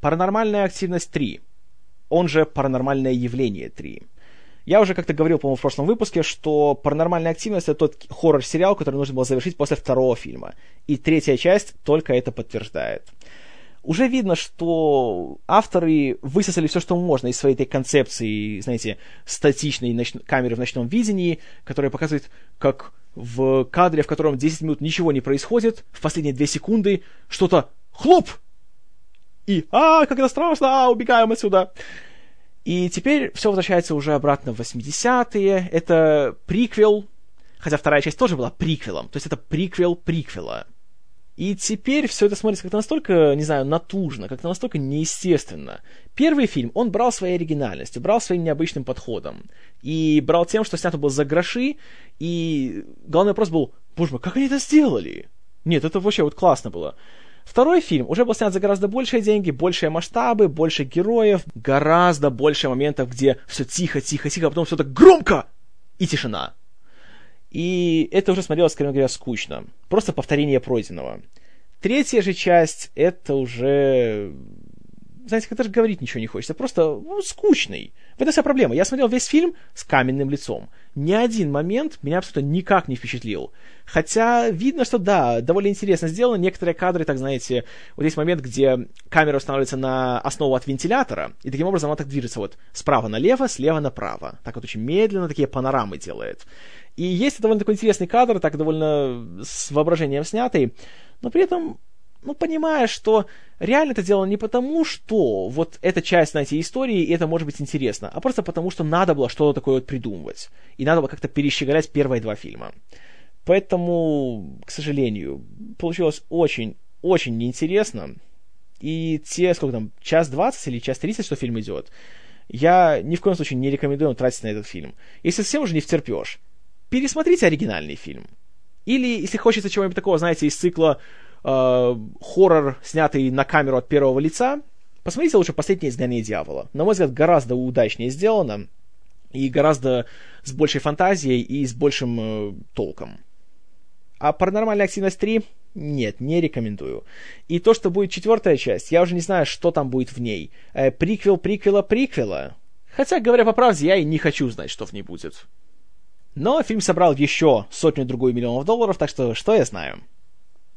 Паранормальная активность 3, он же Паранормальное явление 3. Я уже как-то говорил, по-моему, в прошлом выпуске, что «Паранормальная активность» — это тот хоррор-сериал, который нужно было завершить после второго фильма. И третья часть только это подтверждает. Уже видно, что авторы высосали все, что можно из своей этой концепции, знаете, статичной ноч... камеры в ночном видении, которая показывает, как в кадре, в котором 10 минут ничего не происходит, в последние 2 секунды что-то хлоп! И «А, как это страшно! А, убегаем отсюда!» И теперь все возвращается уже обратно в 80-е. Это приквел, хотя вторая часть тоже была приквелом. То есть это приквел приквела. И теперь все это смотрится как-то настолько, не знаю, натужно, как-то настолько неестественно. Первый фильм, он брал своей оригинальностью, брал своим необычным подходом. И брал тем, что снято было за гроши, и главный вопрос был, боже мой, как они это сделали? Нет, это вообще вот классно было. Второй фильм уже был снят за гораздо большие деньги, большие масштабы, больше героев, гораздо больше моментов, где все тихо, тихо, тихо, а потом все так громко и тишина. И это уже смотрелось, скорее говоря, скучно. Просто повторение пройденного. Третья же часть, это уже знаете, даже говорить ничего не хочется, просто ну, скучный. В этом вся проблема. Я смотрел весь фильм с каменным лицом. Ни один момент меня абсолютно никак не впечатлил. Хотя видно, что да, довольно интересно сделано. Некоторые кадры, так знаете, вот есть момент, где камера устанавливается на основу от вентилятора, и таким образом она так движется вот справа налево, слева направо. Так вот очень медленно такие панорамы делает. И есть довольно такой интересный кадр, так довольно с воображением снятый, но при этом ну, понимая, что реально это дело не потому, что вот эта часть, знаете, истории, и это может быть интересно, а просто потому, что надо было что-то такое вот придумывать. И надо было как-то перещеголять первые два фильма. Поэтому, к сожалению, получилось очень, очень неинтересно. И те, сколько там, час двадцать или час тридцать, что фильм идет, я ни в коем случае не рекомендую тратить на этот фильм. Если совсем уже не втерпешь, пересмотрите оригинальный фильм. Или, если хочется чего-нибудь такого, знаете, из цикла э, хоррор, снятый на камеру от первого лица, посмотрите лучше «Последнее изгнание дьявола». На мой взгляд, гораздо удачнее сделано и гораздо с большей фантазией и с большим э, толком. А «Паранормальная активность 3» нет, не рекомендую. И то, что будет четвертая часть, я уже не знаю, что там будет в ней. Э, приквел, приквела, приквела. Хотя, говоря по правде, я и не хочу знать, что в ней будет. Но фильм собрал еще сотню-другую миллионов долларов, так что что я знаю.